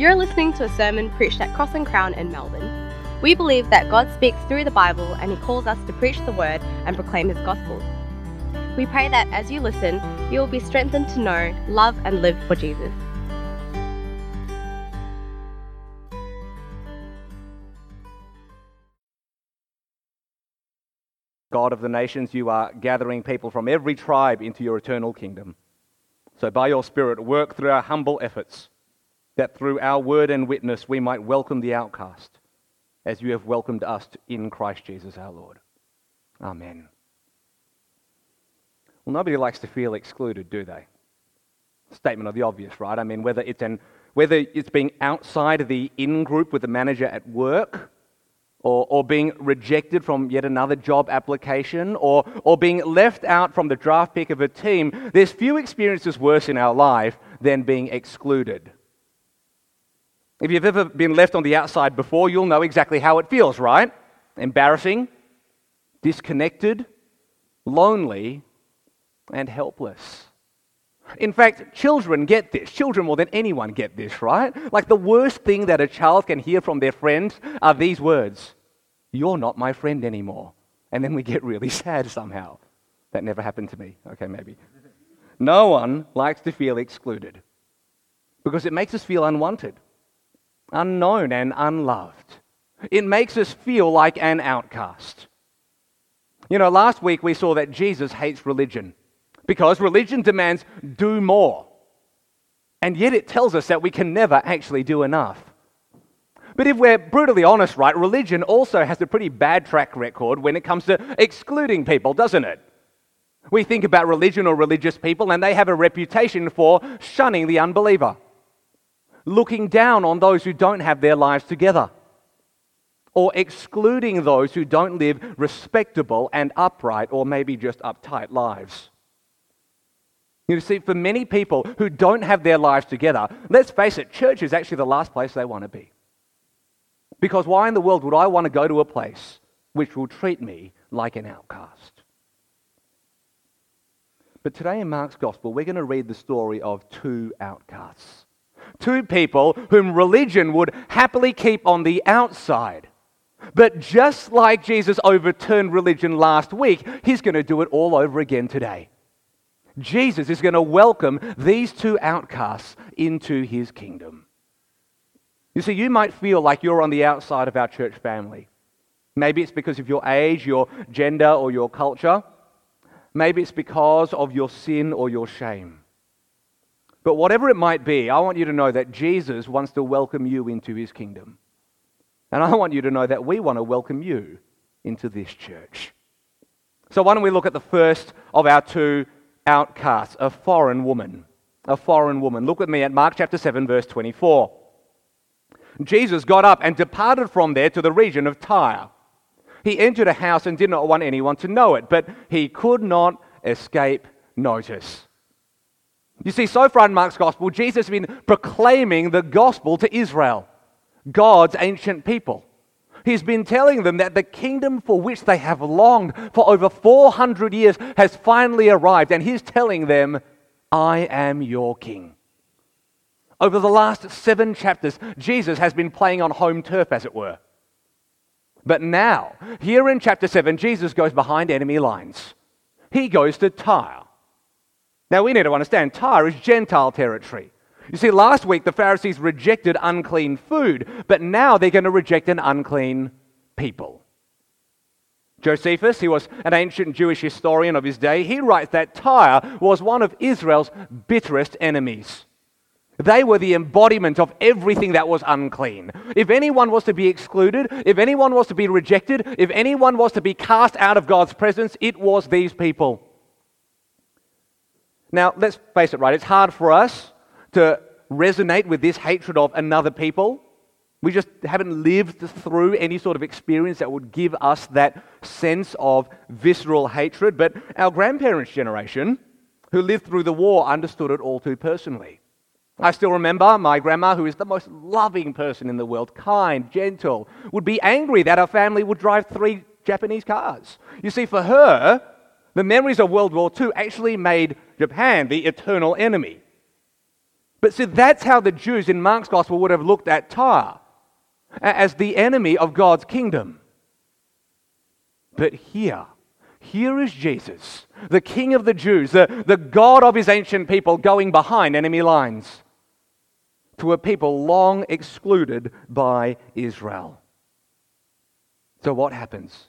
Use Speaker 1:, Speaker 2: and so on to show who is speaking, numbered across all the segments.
Speaker 1: You're listening to a sermon preached at Cross and Crown in Melbourne. We believe that God speaks through the Bible and He calls us to preach the word and proclaim His gospel. We pray that as you listen, you will be strengthened to know, love, and live for Jesus.
Speaker 2: God of the nations, you are gathering people from every tribe into your eternal kingdom. So, by your Spirit, work through our humble efforts that through our word and witness we might welcome the outcast as you have welcomed us in Christ Jesus our Lord. Amen. Well, nobody likes to feel excluded, do they? Statement of the obvious, right? I mean, whether it's, an, whether it's being outside the in group with the manager at work, or, or being rejected from yet another job application, or, or being left out from the draft pick of a team, there's few experiences worse in our life than being excluded. If you've ever been left on the outside before, you'll know exactly how it feels, right? Embarrassing, disconnected, lonely, and helpless. In fact, children get this. Children more than anyone get this, right? Like the worst thing that a child can hear from their friends are these words You're not my friend anymore. And then we get really sad somehow. That never happened to me. Okay, maybe. No one likes to feel excluded because it makes us feel unwanted unknown and unloved. It makes us feel like an outcast. You know, last week we saw that Jesus hates religion because religion demands do more. And yet it tells us that we can never actually do enough. But if we're brutally honest, right, religion also has a pretty bad track record when it comes to excluding people, doesn't it? We think about religion or religious people, and they have a reputation for shunning the unbeliever looking down on those who don't have their lives together, or excluding those who don't live respectable and upright, or maybe just uptight lives. You see, for many people who don't have their lives together, let's face it, church is actually the last place they want to be. Because why in the world would I want to go to a place which will treat me like an outcast? But today in Mark's Gospel, we're going to read the story of two outcasts two people whom religion would happily keep on the outside. But just like Jesus overturned religion last week, he's going to do it all over again today. Jesus is going to welcome these two outcasts into his kingdom. You see, you might feel like you're on the outside of our church family. Maybe it's because of your age, your gender, or your culture. Maybe it's because of your sin or your shame. But whatever it might be, I want you to know that Jesus wants to welcome you into his kingdom. And I want you to know that we want to welcome you into this church. So, why don't we look at the first of our two outcasts, a foreign woman. A foreign woman. Look with me at Mark chapter 7, verse 24. Jesus got up and departed from there to the region of Tyre. He entered a house and did not want anyone to know it, but he could not escape notice. You see, so far in Mark's gospel, Jesus has been proclaiming the gospel to Israel, God's ancient people. He's been telling them that the kingdom for which they have longed for over 400 years has finally arrived, and he's telling them, I am your king. Over the last seven chapters, Jesus has been playing on home turf, as it were. But now, here in chapter 7, Jesus goes behind enemy lines. He goes to Tyre. Now, we need to understand Tyre is Gentile territory. You see, last week the Pharisees rejected unclean food, but now they're going to reject an unclean people. Josephus, he was an ancient Jewish historian of his day, he writes that Tyre was one of Israel's bitterest enemies. They were the embodiment of everything that was unclean. If anyone was to be excluded, if anyone was to be rejected, if anyone was to be cast out of God's presence, it was these people. Now, let's face it, right? It's hard for us to resonate with this hatred of another people. We just haven't lived through any sort of experience that would give us that sense of visceral hatred. But our grandparents' generation, who lived through the war, understood it all too personally. I still remember my grandma, who is the most loving person in the world, kind, gentle, would be angry that our family would drive three Japanese cars. You see, for her, the memories of World War II actually made Japan the eternal enemy. But see, that's how the Jews in Mark's gospel would have looked at Tyre as the enemy of God's kingdom. But here, here is Jesus, the King of the Jews, the, the God of his ancient people, going behind enemy lines to a people long excluded by Israel. So, what happens?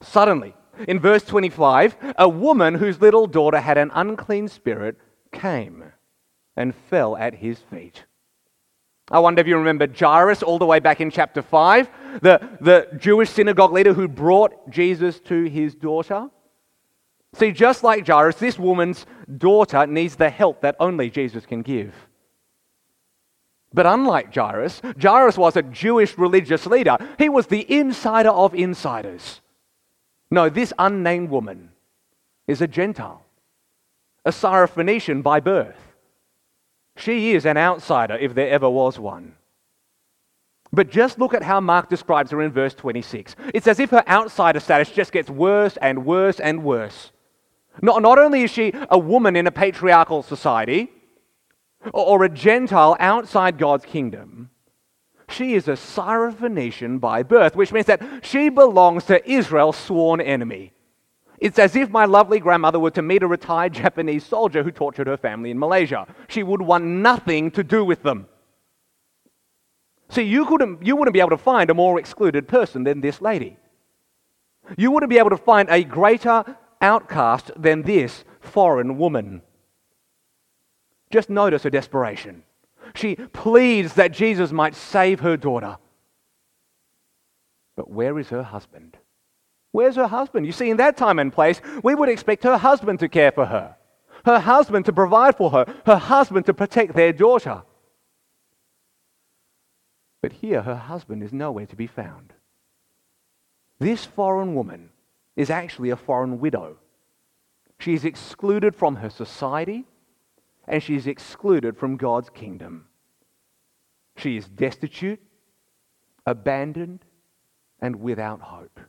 Speaker 2: Suddenly, in verse 25, a woman whose little daughter had an unclean spirit came and fell at his feet. I wonder if you remember Jairus all the way back in chapter 5, the, the Jewish synagogue leader who brought Jesus to his daughter. See, just like Jairus, this woman's daughter needs the help that only Jesus can give. But unlike Jairus, Jairus was a Jewish religious leader. He was the insider of insiders. No, this unnamed woman is a Gentile, a Syrophoenician by birth. She is an outsider if there ever was one. But just look at how Mark describes her in verse 26. It's as if her outsider status just gets worse and worse and worse. Not, not only is she a woman in a patriarchal society or, or a Gentile outside God's kingdom, she is a Syrophoenician by birth, which means that she belongs to Israel's sworn enemy. It's as if my lovely grandmother were to meet a retired Japanese soldier who tortured her family in Malaysia. She would want nothing to do with them. See, you, couldn't, you wouldn't be able to find a more excluded person than this lady. You wouldn't be able to find a greater outcast than this foreign woman. Just notice her desperation. She pleads that Jesus might save her daughter. But where is her husband? Where's her husband? You see, in that time and place, we would expect her husband to care for her, her husband to provide for her, her husband to protect their daughter. But here, her husband is nowhere to be found. This foreign woman is actually a foreign widow. She is excluded from her society and she is excluded from God's kingdom. She is destitute, abandoned, and without hope.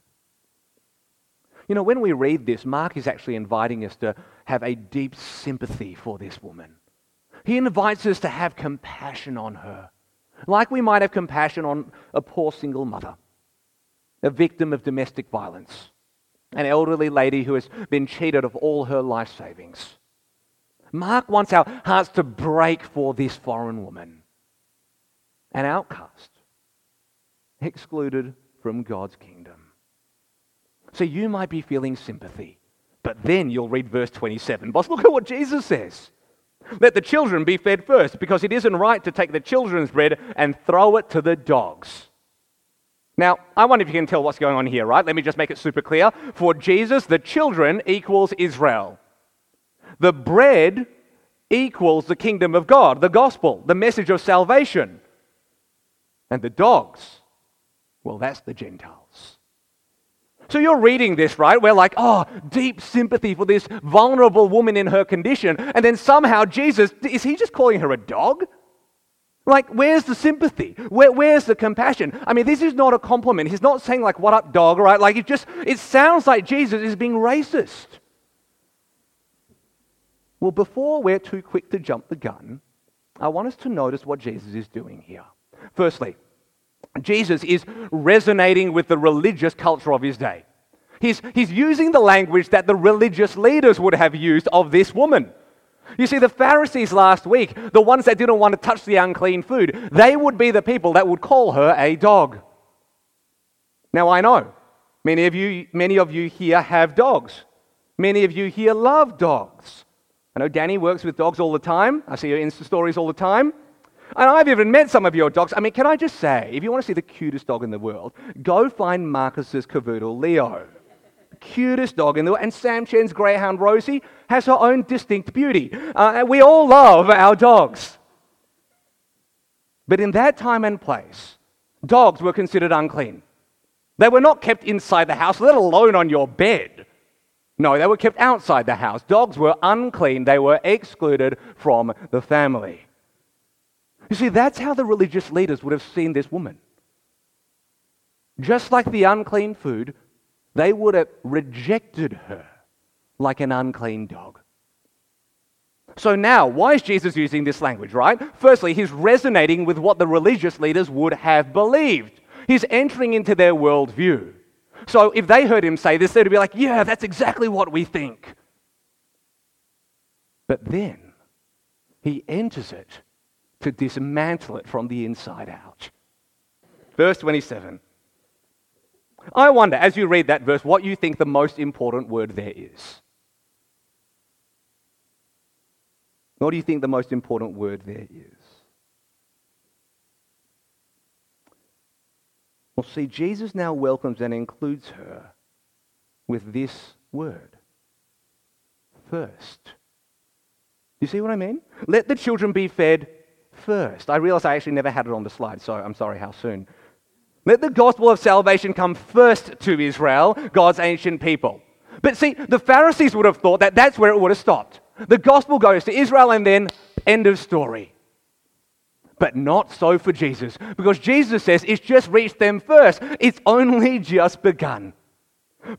Speaker 2: You know, when we read this, Mark is actually inviting us to have a deep sympathy for this woman. He invites us to have compassion on her, like we might have compassion on a poor single mother, a victim of domestic violence, an elderly lady who has been cheated of all her life savings. Mark wants our hearts to break for this foreign woman, an outcast, excluded from God's kingdom. So you might be feeling sympathy. But then you'll read verse 27. Boss, look at what Jesus says. Let the children be fed first, because it isn't right to take the children's bread and throw it to the dogs. Now, I wonder if you can tell what's going on here, right? Let me just make it super clear. For Jesus, the children equals Israel. The bread equals the kingdom of God, the gospel, the message of salvation. And the dogs, well, that's the Gentiles. So you're reading this, right? We're like, oh, deep sympathy for this vulnerable woman in her condition. And then somehow Jesus, is he just calling her a dog? Like, where's the sympathy? Where, where's the compassion? I mean, this is not a compliment. He's not saying, like, what up, dog, right? Like, it just, it sounds like Jesus is being racist. Well, before we're too quick to jump the gun, I want us to notice what Jesus is doing here. Firstly, Jesus is resonating with the religious culture of his day. He's, he's using the language that the religious leaders would have used of this woman. You see, the Pharisees last week, the ones that didn't want to touch the unclean food, they would be the people that would call her a dog. Now, I know many of you, many of you here have dogs. Many of you here love dogs. I know Danny works with dogs all the time. I see your Insta stories all the time. And I've even met some of your dogs. I mean, can I just say, if you want to see the cutest dog in the world, go find Marcus's cavoodle, Leo. Cutest dog in the world. And Sam Chen's greyhound, Rosie, has her own distinct beauty. Uh, we all love our dogs. But in that time and place, dogs were considered unclean. They were not kept inside the house, let alone on your bed. No, they were kept outside the house. Dogs were unclean, they were excluded from the family. You see, that's how the religious leaders would have seen this woman. Just like the unclean food, they would have rejected her like an unclean dog. So now, why is Jesus using this language, right? Firstly, he's resonating with what the religious leaders would have believed. He's entering into their worldview. So if they heard him say this, they'd be like, yeah, that's exactly what we think. But then he enters it to dismantle it from the inside out. Verse 27. I wonder, as you read that verse, what you think the most important word there is. What do you think the most important word there is? Well, see, Jesus now welcomes and includes her with this word first. You see what I mean? Let the children be fed first. I realize I actually never had it on the slide, so I'm sorry how soon. Let the gospel of salvation come first to Israel, God's ancient people. But see, the Pharisees would have thought that that's where it would have stopped. The gospel goes to Israel and then end of story. But not so for Jesus, because Jesus says it's just reached them first. It's only just begun.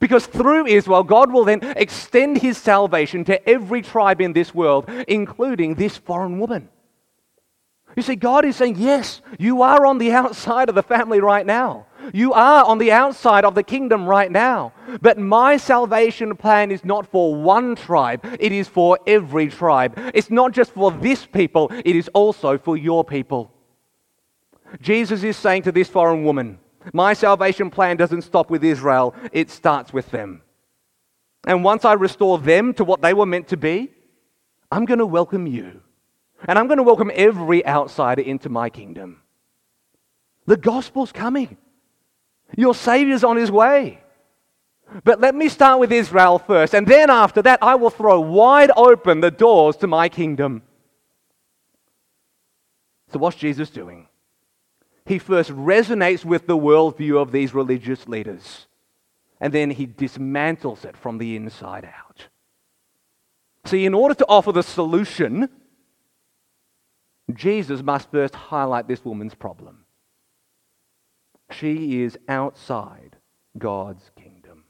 Speaker 2: Because through Israel, God will then extend his salvation to every tribe in this world, including this foreign woman. You see, God is saying, yes, you are on the outside of the family right now. You are on the outside of the kingdom right now. But my salvation plan is not for one tribe, it is for every tribe. It's not just for this people, it is also for your people. Jesus is saying to this foreign woman, My salvation plan doesn't stop with Israel, it starts with them. And once I restore them to what they were meant to be, I'm going to welcome you. And I'm going to welcome every outsider into my kingdom. The gospel's coming. Your Savior's on his way. But let me start with Israel first, and then after that, I will throw wide open the doors to my kingdom. So, what's Jesus doing? He first resonates with the worldview of these religious leaders, and then he dismantles it from the inside out. See, in order to offer the solution, Jesus must first highlight this woman's problem. She is outside God's kingdom.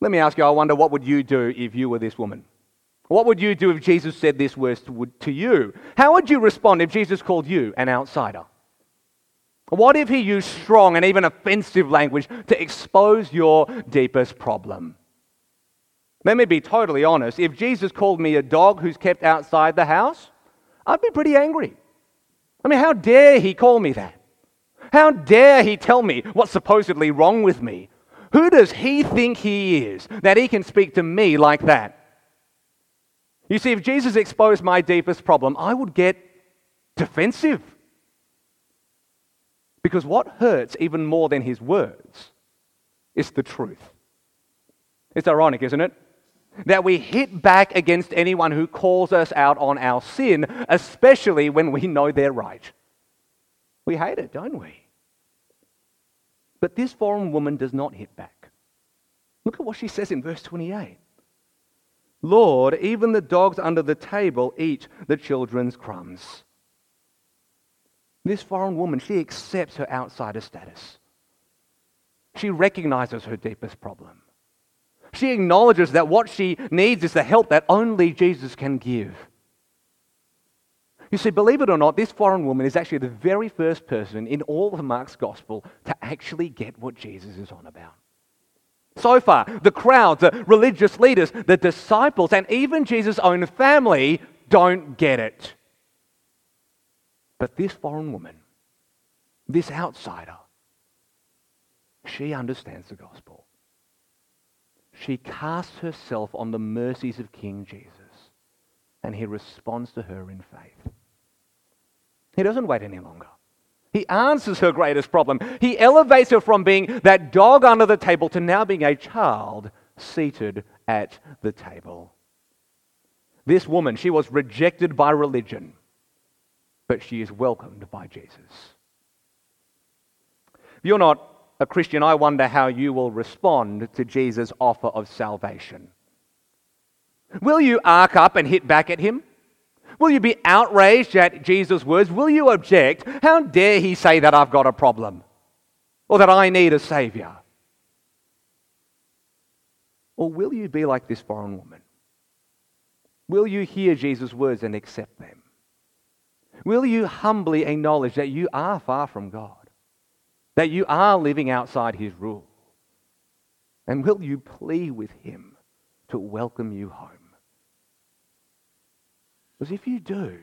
Speaker 2: Let me ask you, I wonder what would you do if you were this woman? What would you do if Jesus said this words to you? How would you respond if Jesus called you an outsider? What if he used strong and even offensive language to expose your deepest problem? Let me be totally honest. If Jesus called me a dog who's kept outside the house, I'd be pretty angry. I mean, how dare he call me that? How dare he tell me what's supposedly wrong with me? Who does he think he is that he can speak to me like that? You see, if Jesus exposed my deepest problem, I would get defensive. Because what hurts even more than his words is the truth. It's ironic, isn't it? That we hit back against anyone who calls us out on our sin, especially when we know they're right. We hate it, don't we? But this foreign woman does not hit back. Look at what she says in verse 28. Lord, even the dogs under the table eat the children's crumbs. This foreign woman, she accepts her outsider status. She recognizes her deepest problem. She acknowledges that what she needs is the help that only Jesus can give. You see, believe it or not, this foreign woman is actually the very first person in all of Mark's gospel to actually get what Jesus is on about. So far, the crowds, the religious leaders, the disciples, and even Jesus' own family don't get it. But this foreign woman, this outsider, she understands the gospel she casts herself on the mercies of King Jesus, and he responds to her in faith. He doesn't wait any longer. He answers her greatest problem. He elevates her from being that dog under the table to now being a child seated at the table. This woman, she was rejected by religion, but she is welcomed by Jesus. You're not a Christian, I wonder how you will respond to Jesus' offer of salvation. Will you arc up and hit back at him? Will you be outraged at Jesus' words? Will you object? How dare he say that I've got a problem or that I need a Savior? Or will you be like this foreign woman? Will you hear Jesus' words and accept them? Will you humbly acknowledge that you are far from God? That you are living outside His rule? And will you plead with Him to welcome you home? Because if you do,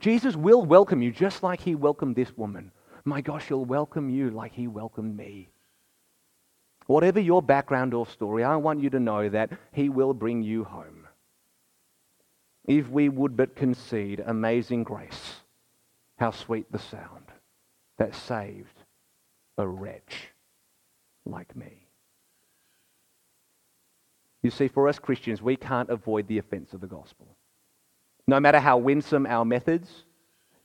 Speaker 2: Jesus will welcome you just like He welcomed this woman. My gosh, He'll welcome you like He welcomed me. Whatever your background or story, I want you to know that He will bring you home. If we would but concede amazing grace, how sweet the sound that saved a wretch like me. You see, for us Christians, we can't avoid the offense of the gospel. No matter how winsome our methods,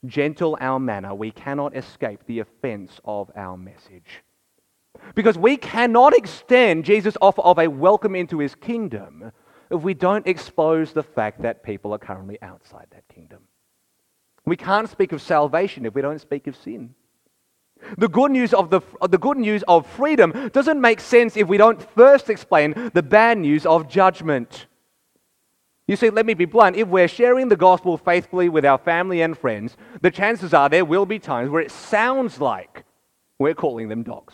Speaker 2: gentle our manner, we cannot escape the offense of our message. Because we cannot extend Jesus' offer of a welcome into his kingdom if we don't expose the fact that people are currently outside that kingdom. We can't speak of salvation if we don't speak of sin. The good news of the, uh, the good news of freedom doesn't make sense if we don't first explain the bad news of judgment. You see, let me be blunt. If we're sharing the gospel faithfully with our family and friends, the chances are there will be times where it sounds like we're calling them dogs.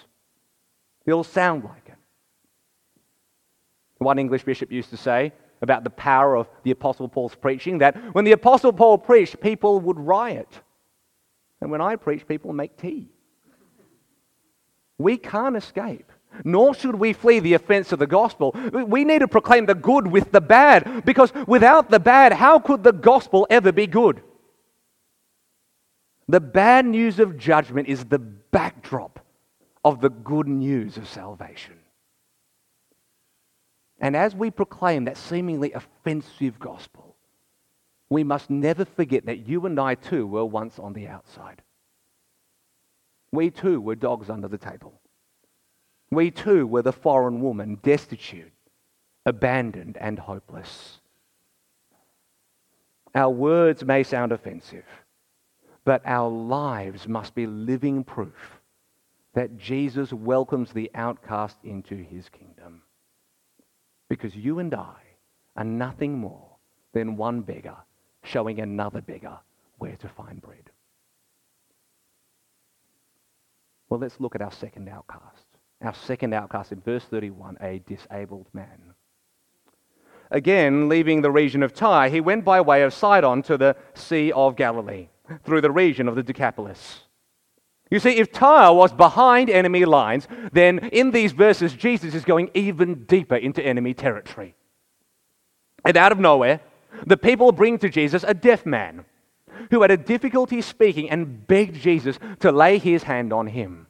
Speaker 2: It'll sound like it. One English bishop used to say about the power of the Apostle Paul's preaching that when the Apostle Paul preached, people would riot. And when I preach, people make tea. We can't escape nor should we flee the offense of the gospel. We need to proclaim the good with the bad, because without the bad, how could the gospel ever be good? The bad news of judgment is the backdrop of the good news of salvation. And as we proclaim that seemingly offensive gospel, we must never forget that you and I too were once on the outside. We too were dogs under the table. We too were the foreign woman, destitute, abandoned, and hopeless. Our words may sound offensive, but our lives must be living proof that Jesus welcomes the outcast into his kingdom. Because you and I are nothing more than one beggar showing another beggar where to find bread. Well, let's look at our second outcast our second outcast in verse 31, a disabled man. Again, leaving the region of Tyre, he went by way of Sidon to the Sea of Galilee, through the region of the Decapolis. You see, if Tyre was behind enemy lines, then in these verses, Jesus is going even deeper into enemy territory. And out of nowhere, the people bring to Jesus a deaf man who had a difficulty speaking and begged Jesus to lay his hand on him.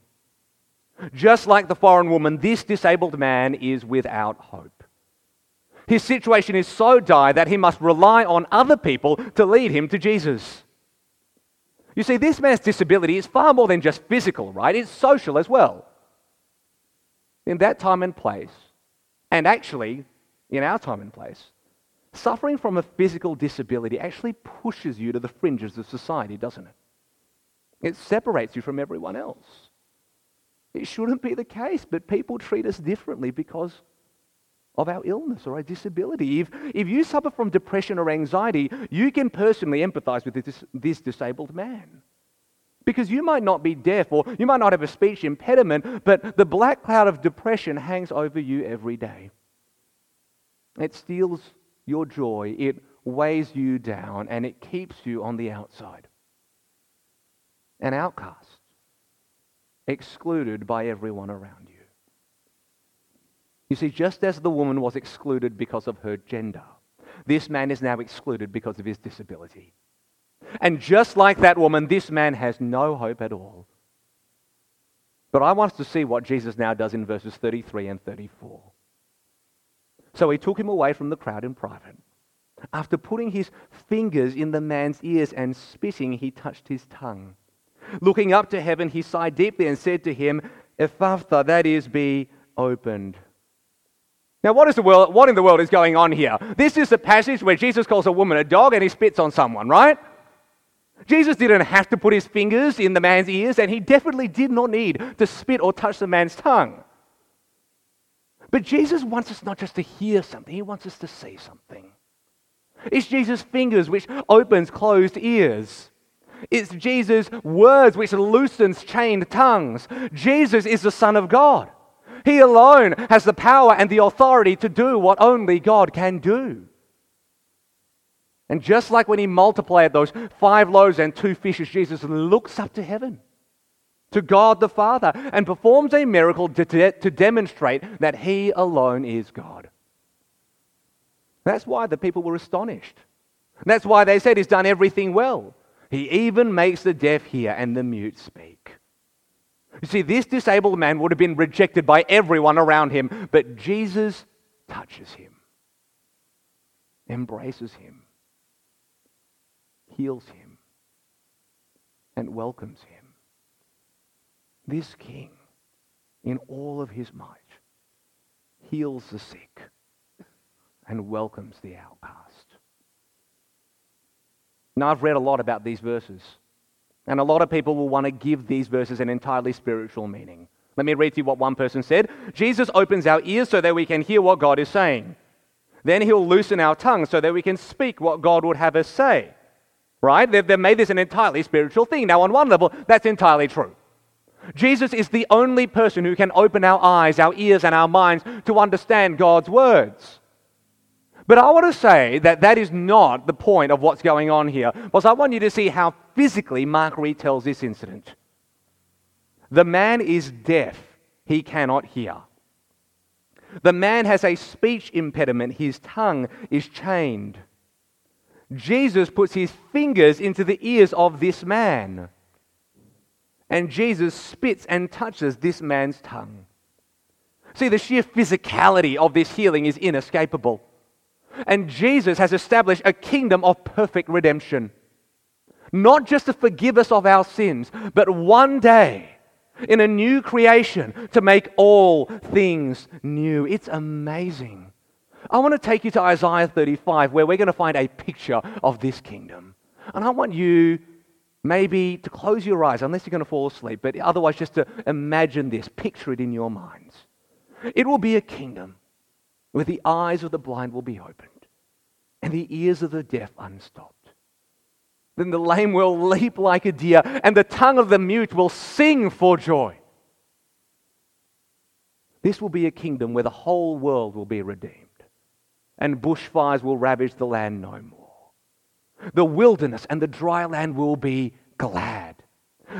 Speaker 2: Just like the foreign woman, this disabled man is without hope. His situation is so dire that he must rely on other people to lead him to Jesus. You see, this man's disability is far more than just physical, right? It's social as well. In that time and place, and actually in our time and place, suffering from a physical disability actually pushes you to the fringes of society, doesn't it? It separates you from everyone else. It shouldn't be the case, but people treat us differently because of our illness or our disability. If, if you suffer from depression or anxiety, you can personally empathize with this, this disabled man. Because you might not be deaf or you might not have a speech impediment, but the black cloud of depression hangs over you every day. It steals your joy, it weighs you down, and it keeps you on the outside. An outcast excluded by everyone around you. You see, just as the woman was excluded because of her gender, this man is now excluded because of his disability. And just like that woman, this man has no hope at all. But I want us to see what Jesus now does in verses 33 and 34. So he took him away from the crowd in private. After putting his fingers in the man's ears and spitting, he touched his tongue. Looking up to heaven, he sighed deeply and said to him, Ephphatha, that is, be opened. Now, what, is the world, what in the world is going on here? This is the passage where Jesus calls a woman a dog and he spits on someone, right? Jesus didn't have to put his fingers in the man's ears, and he definitely did not need to spit or touch the man's tongue. But Jesus wants us not just to hear something, he wants us to see something. It's Jesus' fingers which opens closed ears. It's Jesus' words which loosens chained tongues. Jesus is the Son of God. He alone has the power and the authority to do what only God can do. And just like when he multiplied those five loaves and two fishes, Jesus looks up to heaven, to God the Father, and performs a miracle to, de- to demonstrate that he alone is God. That's why the people were astonished. That's why they said he's done everything well. He even makes the deaf hear and the mute speak. You see, this disabled man would have been rejected by everyone around him, but Jesus touches him, embraces him, heals him, and welcomes him. This king, in all of his might, heals the sick and welcomes the outcast. Now, I've read a lot about these verses, and a lot of people will want to give these verses an entirely spiritual meaning. Let me read to you what one person said Jesus opens our ears so that we can hear what God is saying. Then he'll loosen our tongues so that we can speak what God would have us say. Right? They've made this an entirely spiritual thing. Now, on one level, that's entirely true. Jesus is the only person who can open our eyes, our ears, and our minds to understand God's words. But I want to say that that is not the point of what's going on here, because I want you to see how physically Mark retells this incident. The man is deaf, he cannot hear. The man has a speech impediment, his tongue is chained. Jesus puts his fingers into the ears of this man, and Jesus spits and touches this man's tongue. See, the sheer physicality of this healing is inescapable. And Jesus has established a kingdom of perfect redemption. Not just to forgive us of our sins, but one day in a new creation to make all things new. It's amazing. I want to take you to Isaiah 35, where we're going to find a picture of this kingdom. And I want you maybe to close your eyes, unless you're going to fall asleep, but otherwise just to imagine this, picture it in your minds. It will be a kingdom where the eyes of the blind will be opened and the ears of the deaf unstopped. Then the lame will leap like a deer, and the tongue of the mute will sing for joy. This will be a kingdom where the whole world will be redeemed, and bushfires will ravage the land no more. The wilderness and the dry land will be glad.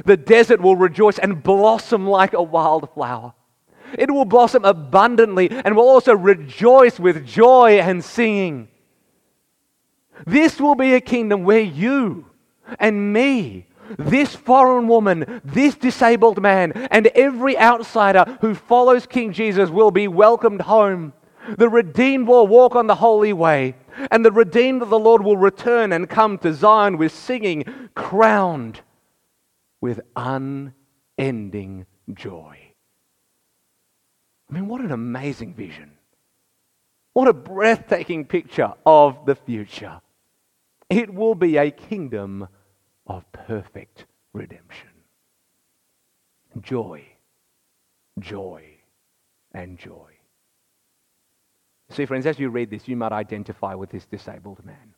Speaker 2: The desert will rejoice and blossom like a wildflower. It will blossom abundantly and will also rejoice with joy and singing. This will be a kingdom where you and me, this foreign woman, this disabled man, and every outsider who follows King Jesus will be welcomed home. The redeemed will walk on the holy way, and the redeemed of the Lord will return and come to Zion with singing, crowned with unending joy. I mean, what an amazing vision. What a breathtaking picture of the future. It will be a kingdom of perfect redemption. Joy, joy, and joy. See, friends, as you read this, you might identify with this disabled man.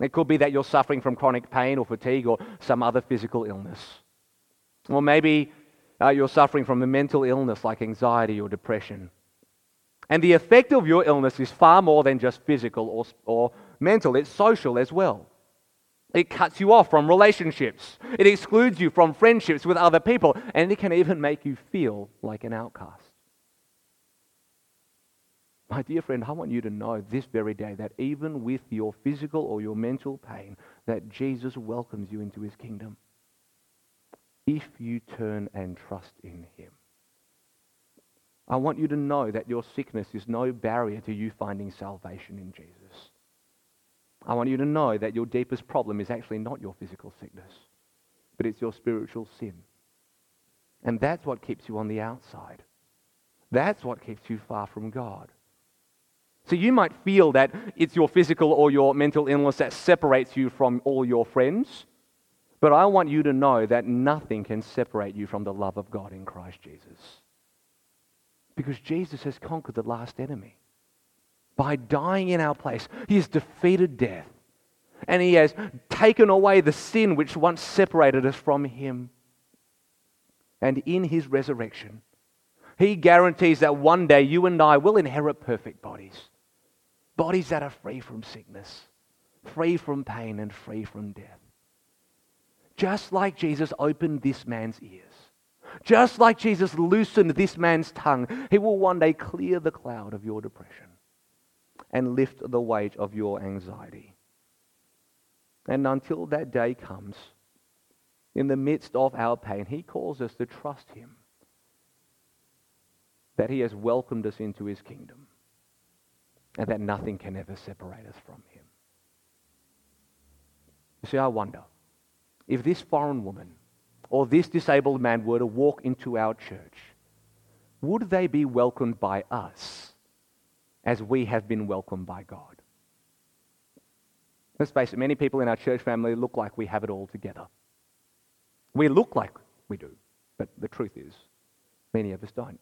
Speaker 2: It could be that you're suffering from chronic pain or fatigue or some other physical illness. Or maybe uh, you're suffering from a mental illness like anxiety or depression. And the effect of your illness is far more than just physical or, or mental, it's social as well. It cuts you off from relationships, it excludes you from friendships with other people, and it can even make you feel like an outcast. My dear friend, I want you to know this very day that even with your physical or your mental pain, that Jesus welcomes you into his kingdom if you turn and trust in him. I want you to know that your sickness is no barrier to you finding salvation in Jesus. I want you to know that your deepest problem is actually not your physical sickness, but it's your spiritual sin. And that's what keeps you on the outside. That's what keeps you far from God. So you might feel that it's your physical or your mental illness that separates you from all your friends. But I want you to know that nothing can separate you from the love of God in Christ Jesus. Because Jesus has conquered the last enemy. by dying in our place. He has defeated death. And He has taken away the sin which once separated us from Him. And in His resurrection, He guarantees that one day you and I will inherit perfect bodies. Bodies that are free from sickness, free from pain, and free from death. Just like Jesus opened this man's ears, just like Jesus loosened this man's tongue, he will one day clear the cloud of your depression and lift the weight of your anxiety. And until that day comes, in the midst of our pain, he calls us to trust him that he has welcomed us into his kingdom and that nothing can ever separate us from him. You see, I wonder if this foreign woman or this disabled man were to walk into our church, would they be welcomed by us as we have been welcomed by God? Let's face it, many people in our church family look like we have it all together. We look like we do, but the truth is, many of us don't.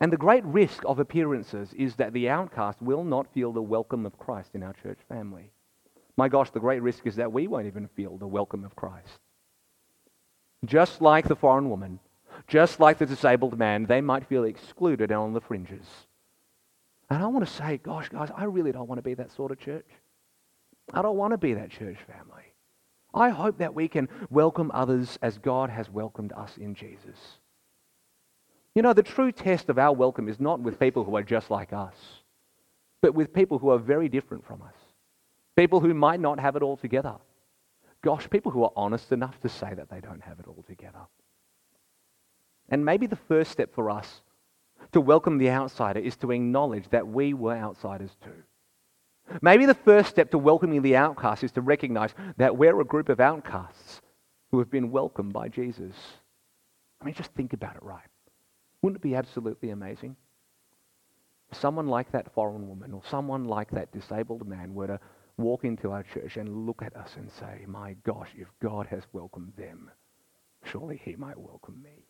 Speaker 2: And the great risk of appearances is that the outcast will not feel the welcome of Christ in our church family. My gosh, the great risk is that we won't even feel the welcome of Christ. Just like the foreign woman, just like the disabled man, they might feel excluded and on the fringes. And I want to say, gosh, guys, I really don't want to be that sort of church. I don't want to be that church family. I hope that we can welcome others as God has welcomed us in Jesus. You know, the true test of our welcome is not with people who are just like us, but with people who are very different from us. People who might not have it all together. Gosh, people who are honest enough to say that they don't have it all together. And maybe the first step for us to welcome the outsider is to acknowledge that we were outsiders too. Maybe the first step to welcoming the outcast is to recognize that we're a group of outcasts who have been welcomed by Jesus. I mean, just think about it, right? Wouldn't it be absolutely amazing? If someone like that foreign woman or someone like that disabled man were to walk into our church and look at us and say, My gosh, if God has welcomed them, surely He might welcome me.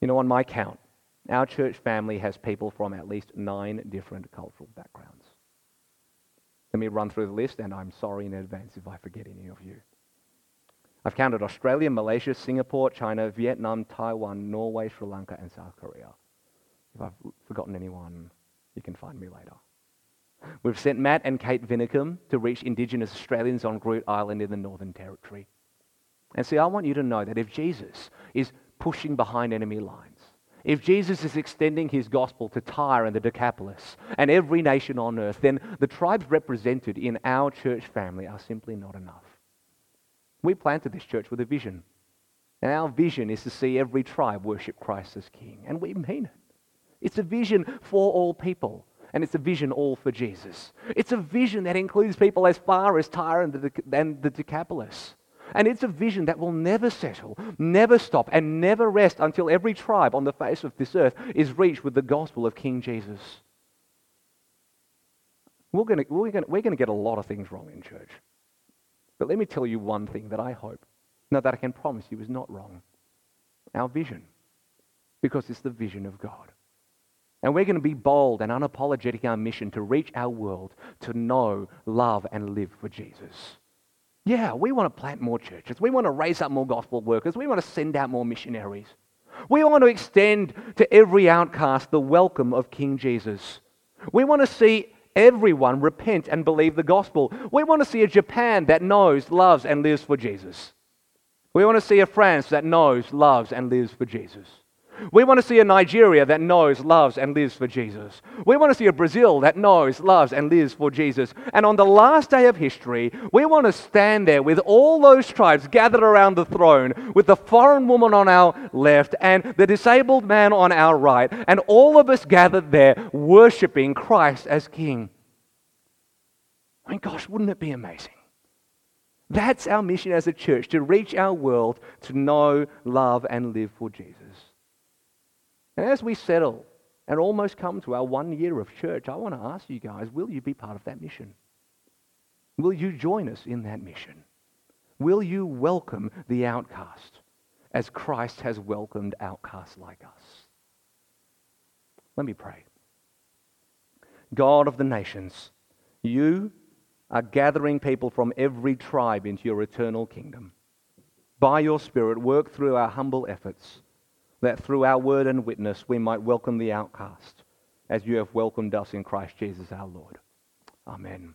Speaker 2: You know, on my count, our church family has people from at least nine different cultural backgrounds. Let me run through the list, and I'm sorry in advance if I forget any of you. I've counted Australia, Malaysia, Singapore, China, Vietnam, Taiwan, Norway, Sri Lanka, and South Korea. If I've forgotten anyone, you can find me later. We've sent Matt and Kate Vinicum to reach Indigenous Australians on Groote Eylandt in the Northern Territory. And see, I want you to know that if Jesus is pushing behind enemy lines, if Jesus is extending his gospel to Tyre and the Decapolis and every nation on earth, then the tribes represented in our church family are simply not enough. We planted this church with a vision. And our vision is to see every tribe worship Christ as King. And we mean it. It's a vision for all people. And it's a vision all for Jesus. It's a vision that includes people as far as Tyre and the, and the Decapolis. And it's a vision that will never settle, never stop, and never rest until every tribe on the face of this earth is reached with the gospel of King Jesus. We're going we're to, we're to get a lot of things wrong in church. But let me tell you one thing that I hope, no, that I can promise you is not wrong. Our vision. Because it's the vision of God. And we're going to be bold and unapologetic in our mission to reach our world to know, love, and live for Jesus. Yeah, we want to plant more churches. We want to raise up more gospel workers. We want to send out more missionaries. We want to extend to every outcast the welcome of King Jesus. We want to see everyone repent and believe the gospel. We want to see a Japan that knows, loves, and lives for Jesus. We want to see a France that knows, loves, and lives for Jesus. We want to see a Nigeria that knows, loves, and lives for Jesus. We want to see a Brazil that knows, loves, and lives for Jesus. And on the last day of history, we want to stand there with all those tribes gathered around the throne, with the foreign woman on our left and the disabled man on our right, and all of us gathered there worshiping Christ as King. I mean, gosh, wouldn't it be amazing? That's our mission as a church to reach our world to know, love, and live for Jesus. And as we settle and almost come to our one year of church, I want to ask you guys will you be part of that mission? Will you join us in that mission? Will you welcome the outcast as Christ has welcomed outcasts like us? Let me pray. God of the nations, you are gathering people from every tribe into your eternal kingdom. By your Spirit, work through our humble efforts, that through our word and witness we might welcome the outcast, as you have welcomed us in Christ Jesus our Lord. Amen.